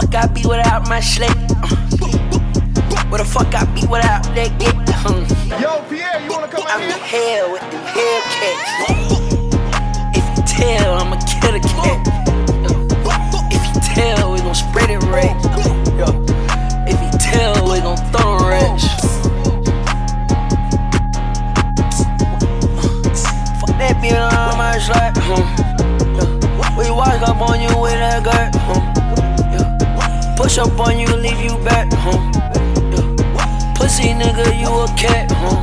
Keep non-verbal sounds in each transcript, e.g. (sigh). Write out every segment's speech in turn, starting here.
fuck I be without my slate? Uh, where the fuck I be without that get? Yo, Pierre, you wanna come I'm in the hell with the Hellcats. If you tell, I'ma kill a cat. If you tell, we gon' spread it right. If you tell, we gon' throw them rats. Fuck that being on my. Huh. We walk up on you with that gut. Push up on you, leave you back. Huh. Yeah. Pussy nigga, you a cat. Huh.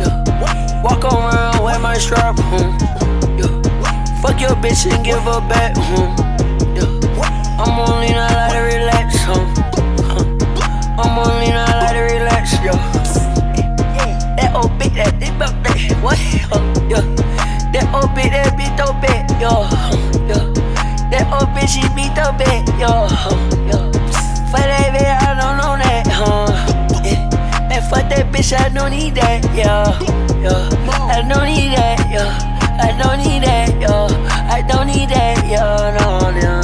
Yeah. Walk around with my strap. Huh. Yeah. Fuck your bitch and give her back. Huh. Yeah. I'm only not like to relax. Huh. Huh. I'm only not like to relax. Yo. That old bitch, that they about that. What? Huh. Yeah. That old bitch, that bitch so bad. Yo. Yeah. That old bitch, she beat the bed. Yo. Yeah. For that bitch, I don't know that. Huh. Yeah. Man, fuck that bitch, I don't need that. Yeah. Yeah. I don't need that. Yeah. I don't need that. Yo. I don't need that. Yo. No, no.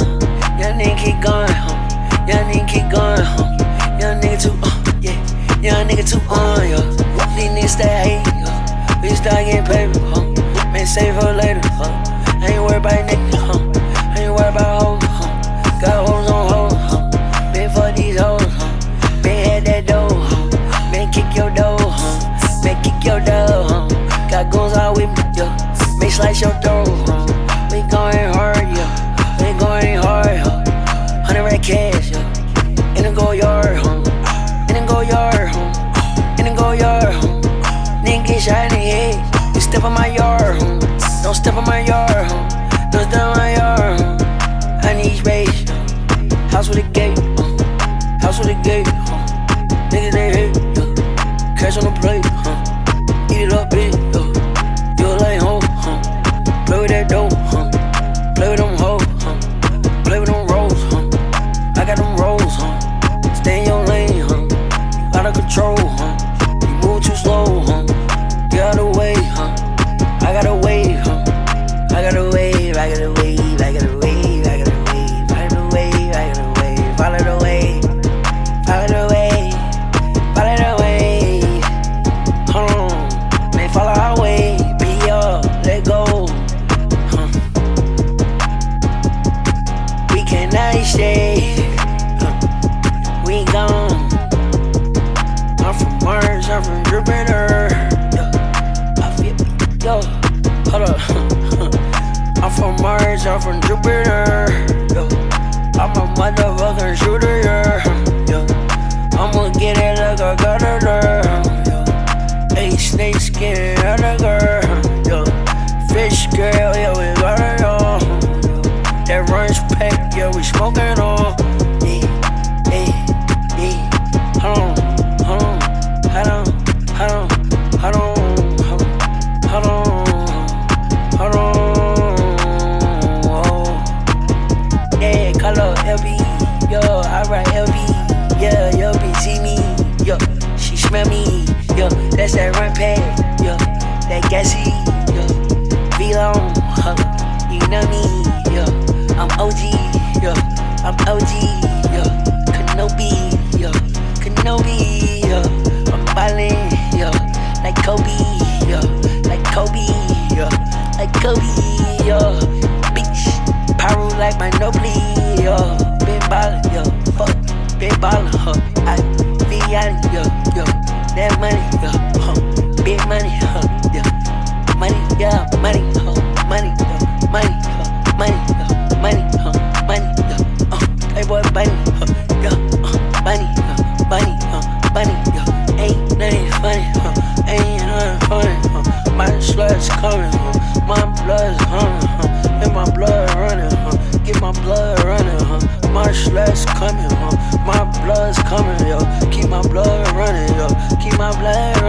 Uh. Young nigga keep going. Huh. Young nigga keep going. Huh. Young nigga too. Uh. Yeah. Young nigga too on. Uh, yeah. These niggas stay hate. Yeah. We start getting paper. Huh. Man, save for later. Huh. I ain't worried about niggas. Yard. Nigga the head. You step on my yard. Don't step on my yard. Don't step on my yard. I need space. House with a gate. House with a gate. Niggas they hate. Cash on the plate. Eat it up, bitch. You hoe. Uh. Play with that dope. Play with them hoes. Play with them rolls. I got them rolls. Stay in your lane. Out of control. We. I'm from Mars. I'm from Jupiter. I feel. Yo. Hold up. (laughs) I'm from Mars. I'm from Jupiter. Yo. I'm a motherfucking shooter. Yeah. I'ma get it like I got it there. Yeah. Hey, snake skin, other girl. Yo. Fish girl, yeah, we got it on. That runs pack, yeah, we smoking on. That gassy, yo, be long, huh, you know me, yo, I'm OG, yo, I'm OG, yo, Kenobi, yo, Kenobi, yo, I'm ballin', yo, like Kobe, yo, like Kobe, yo, like Kobe, yo, bitch, pyro like my Nobly, yo, been ballin', yo, fuck, been ballin', huh, I be out, yo, yo, that money, yo, huh, big money, huh, money, yeah, money, huh, money, yo, money, huh, money, huh, money, huh, money, yo, uh, hey boy, bunny, huh, yo, uh, bunny, huh, bunny, huh, bunny, yo, ain't nothing funny, huh, ain't nothing funny, huh, my sludge coming, huh, my blood's humming, huh, and my blood running, huh, get my blood running, huh, my sludge coming, huh, my blood's coming, yo, keep my blood running, yo, keep my blood